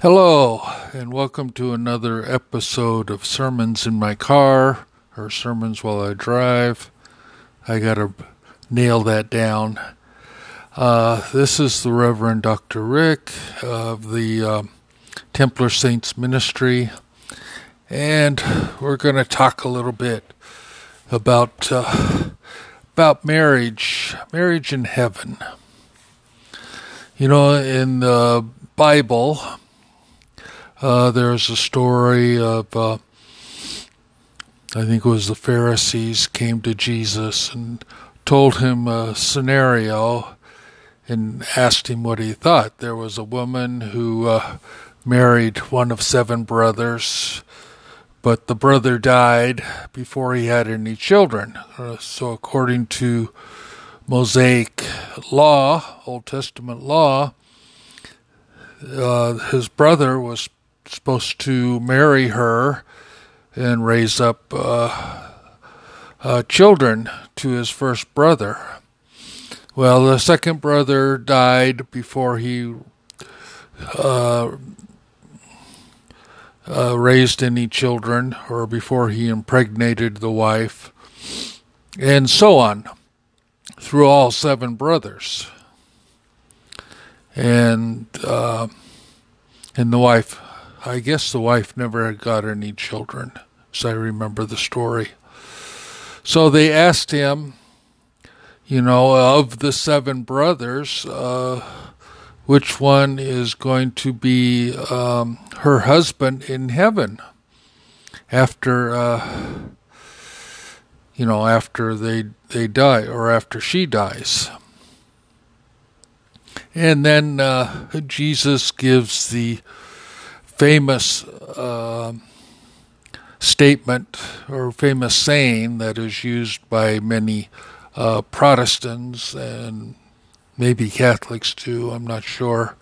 Hello, and welcome to another episode of Sermons in My Car, or Sermons While I Drive. I gotta nail that down. Uh, this is the Reverend Dr. Rick of the uh, Templar Saints Ministry, and we're gonna talk a little bit about uh, about marriage, marriage in heaven. You know, in the Bible, uh, there's a story of, uh, I think it was the Pharisees came to Jesus and told him a scenario and asked him what he thought. There was a woman who uh, married one of seven brothers, but the brother died before he had any children. Uh, so, according to Mosaic law, Old Testament law, uh, his brother was supposed to marry her and raise up uh, uh, children to his first brother. Well, the second brother died before he uh, uh, raised any children or before he impregnated the wife, and so on through all seven brothers. And uh, and the wife, I guess the wife never got any children, as I remember the story. So they asked him, you know, of the seven brothers, uh, which one is going to be um, her husband in heaven after, uh, you know, after they they die or after she dies. And then uh, Jesus gives the famous uh, statement or famous saying that is used by many uh, Protestants and maybe Catholics too, I'm not sure,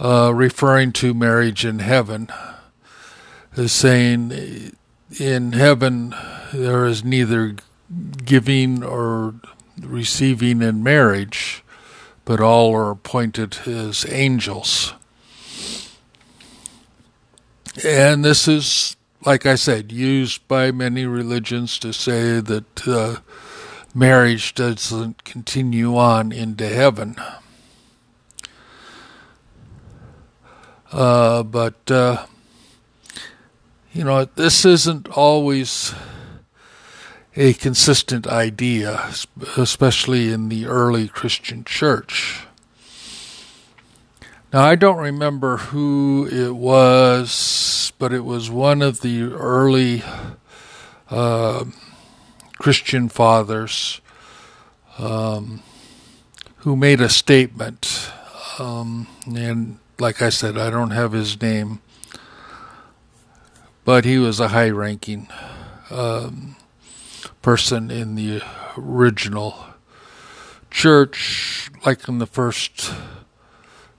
uh, referring to marriage in heaven, is saying, In heaven there is neither giving or receiving in marriage, but all are appointed as angels. And this is, like I said, used by many religions to say that uh, marriage doesn't continue on into heaven. Uh, but, uh, you know, this isn't always a consistent idea, especially in the early Christian church. Now, I don't remember who it was, but it was one of the early uh, Christian fathers um, who made a statement. Um, and like I said, I don't have his name, but he was a high ranking um, person in the original church, like in the first,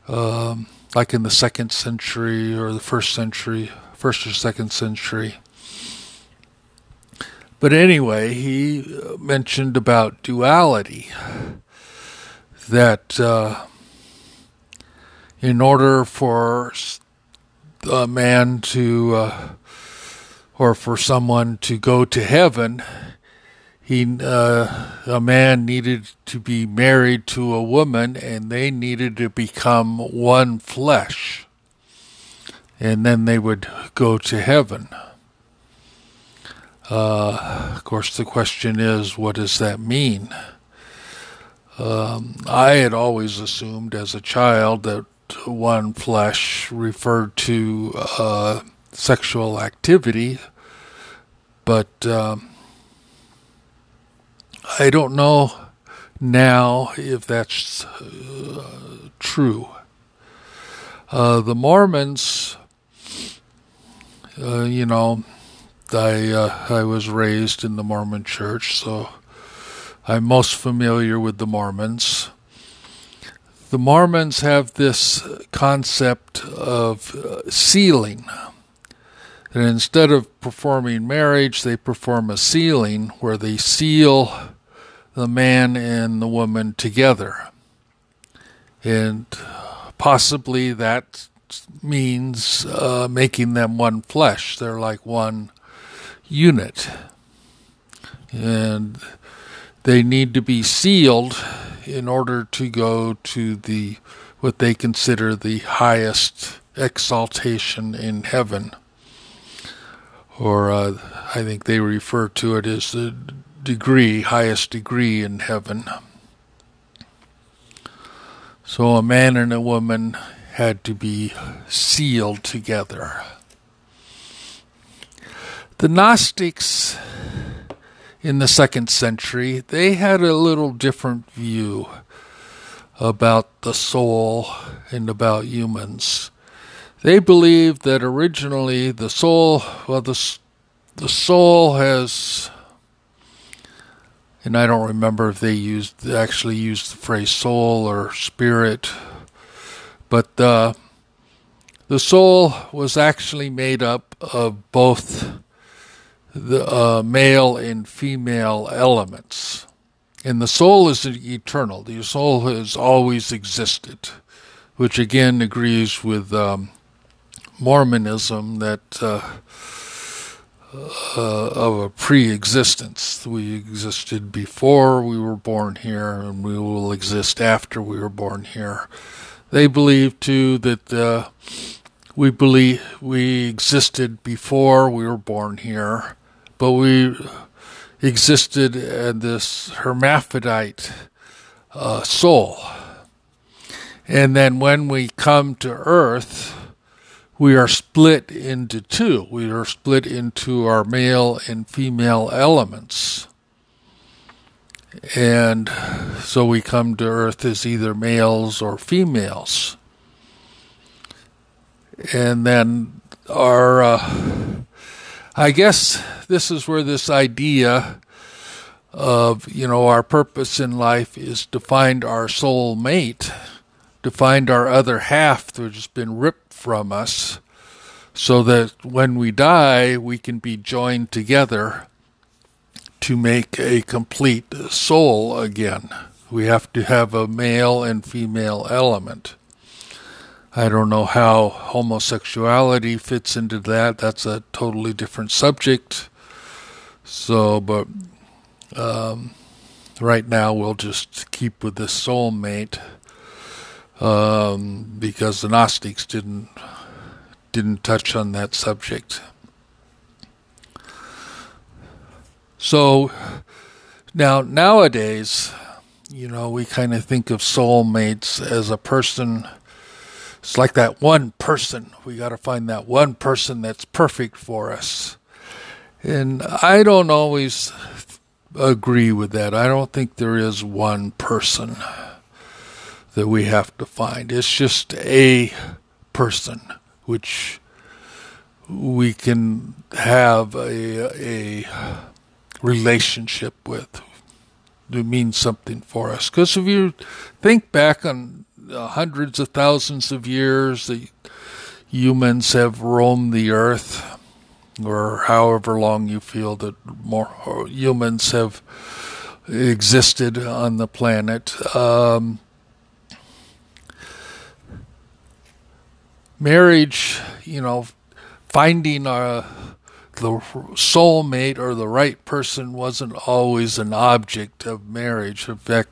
um, like in the second century or the first century, first or second century. But anyway, he mentioned about duality that uh, in order for a man to, uh, or for someone to go to heaven, he uh, a man needed to be married to a woman and they needed to become one flesh. And then they would go to heaven. Uh, of course the question is what does that mean? Um, i had always assumed as a child that one flesh referred to uh, sexual activity but um, I don't know now if that's uh, true. Uh, the Mormons, uh, you know, I uh, I was raised in the Mormon Church, so I'm most familiar with the Mormons. The Mormons have this concept of uh, sealing. And instead of performing marriage, they perform a sealing where they seal the man and the woman together. And possibly that means uh, making them one flesh. They're like one unit. And they need to be sealed in order to go to the what they consider the highest exaltation in heaven. Or uh, I think they refer to it as the degree, highest degree in heaven. So a man and a woman had to be sealed together. The Gnostics in the second century, they had a little different view about the soul and about humans. They believed that originally the soul, well, the, the soul has, and I don't remember if they used actually used the phrase soul or spirit, but uh, the soul was actually made up of both the uh, male and female elements. And the soul is eternal. The soul has always existed, which again agrees with um, Mormonism that uh, uh, of a pre-existence. We existed before we were born here, and we will exist after we were born here. They believe too that uh, we believe we existed before we were born here, but we existed in this hermaphrodite uh, soul. And then when we come to Earth, we are split into two. We are split into our male and female elements. And so we come to Earth as either males or females. And then our, uh, I guess this is where this idea of, you know, our purpose in life is to find our soul mate, to find our other half that's been ripped from us so that when we die, we can be joined together to make a complete soul again. We have to have a male and female element. I don't know how homosexuality fits into that. That's a totally different subject. So, but um, right now we'll just keep with this soulmate um, because the Gnostics didn't didn't touch on that subject. So now nowadays, you know, we kind of think of soulmates as a person. It's like that one person. We got to find that one person that's perfect for us. And I don't always agree with that. I don't think there is one person that we have to find. It's just a person, which we can have a, a relationship with to means something for us. Because if you think back on hundreds of thousands of years that humans have roamed the earth, or however long you feel that more humans have existed on the planet, um, marriage, you know, finding a the soulmate or the right person wasn't always an object of marriage. In fact,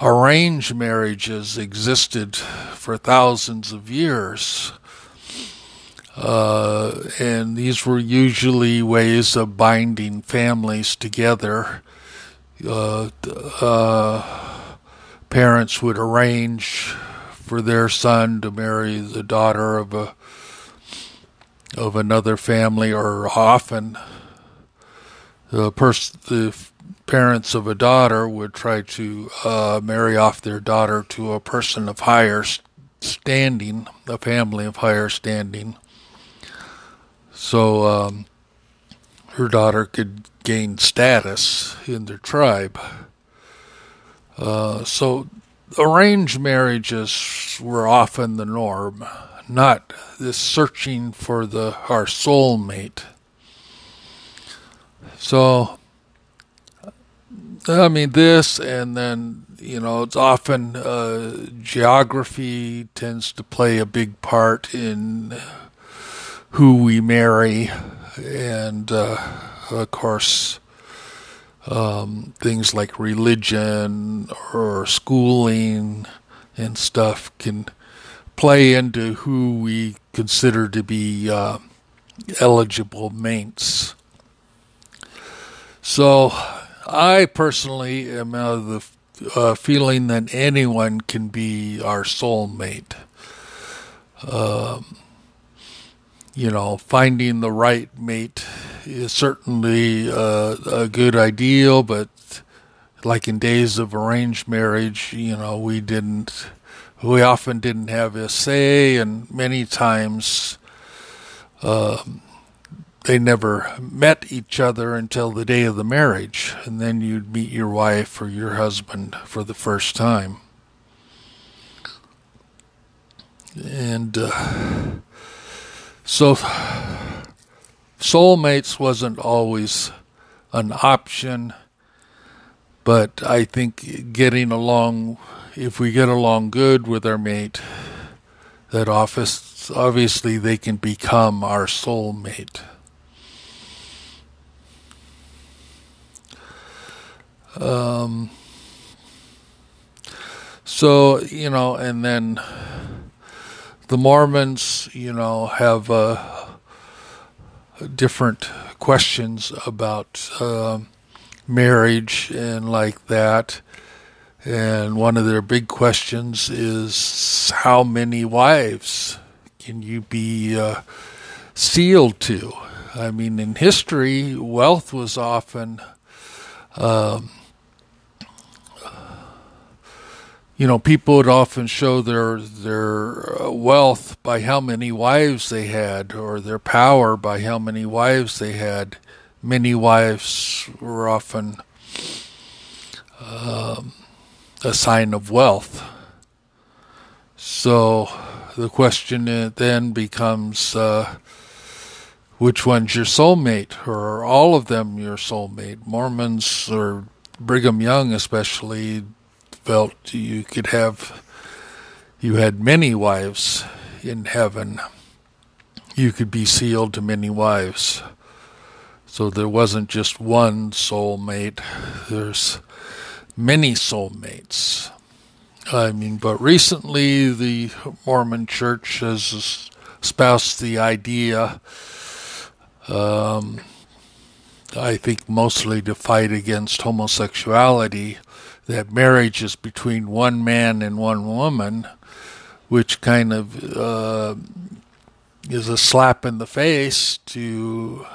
arranged marriages existed for thousands of years. Uh, and these were usually ways of binding families together. Uh, uh, parents would arrange for their son to marry the daughter of a of another family, or often the pers- the parents of a daughter would try to uh, marry off their daughter to a person of higher standing, a family of higher standing, so um, her daughter could gain status in their tribe. Uh, so arranged marriages were often the norm, not this searching for the our soulmate. So I mean, this, and then, you know, it's often uh, geography tends to play a big part in who we marry. And, uh, of course, um, things like religion or schooling and stuff can play into who we consider to be uh, eligible mates. So, I personally am of the uh, feeling that anyone can be our soulmate. Um, you know, finding the right mate is certainly uh, a good ideal, but like in days of arranged marriage, you know, we didn't, we often didn't have a say, and many times um, they never met each other until the day of the marriage, and then you'd meet your wife or your husband for the first time. And uh, so, soulmates wasn't always an option, but I think getting along, if we get along good with our mate, that office, obviously they can become our soulmate. Um, so, you know, and then the Mormons, you know, have uh, different questions about uh, marriage and like that. And one of their big questions is how many wives can you be uh, sealed to? I mean, in history, wealth was often um, you know, people would often show their their uh, wealth by how many wives they had, or their power by how many wives they had. Many wives were often um, a sign of wealth. So the question then becomes, uh, which one's your soulmate, or are all of them your soulmate? Mormons or Brigham Young, especially felt you could have, you had many wives in heaven. You could be sealed to many wives. So there wasn't just one soulmate, there's many soulmates. I mean, but recently the Mormon church has espoused the idea, um, I think mostly to fight against homosexuality, that marriage is between one man and one woman, which kind of uh, is a slap in the face to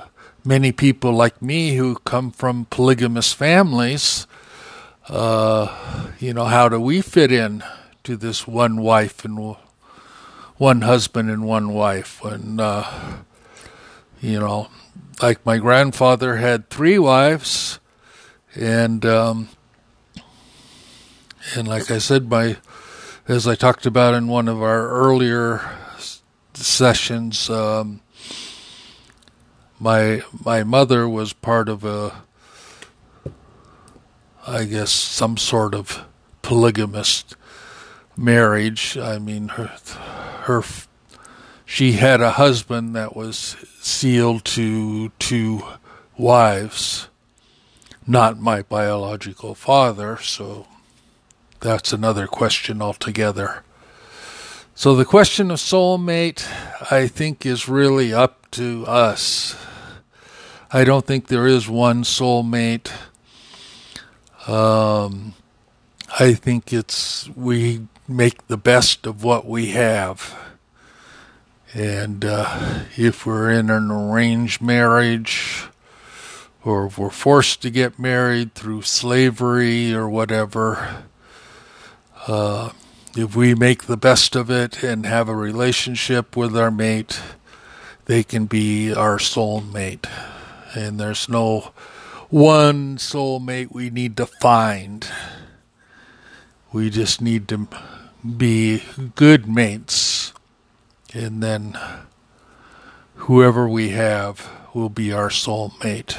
many people like me who come from polygamous families. Uh, you know, how do we fit in to this one wife and one husband and one wife? When, uh, you know, like my grandfather had three wives, and um, and like I said, my as I talked about in one of our earlier sessions, um, my my mother was part of a, I guess, some sort of polygamist marriage. I mean, her her she had a husband that was sealed to two wives, not my biological father. So that's another question altogether. So the question of soulmate, I think, is really up to us. I don't think there is one soulmate. Um, I think it's we make the best of what we have. And uh, if we're in an arranged marriage, or if we're forced to get married through slavery or whatever, uh, if we make the best of it and have a relationship with our mate, they can be our soul mate. And there's no one soul mate we need to find. We just need to be good mates. And then whoever we have will be our soulmate.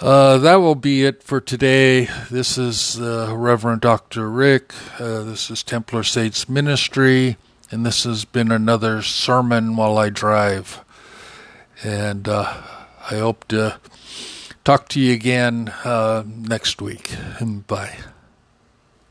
Uh, that will be it for today. This is uh, Reverend Dr. Rick. Uh, this is Templar Saints Ministry, and this has been another sermon while I drive. And uh, I hope to talk to you again next week. Bye.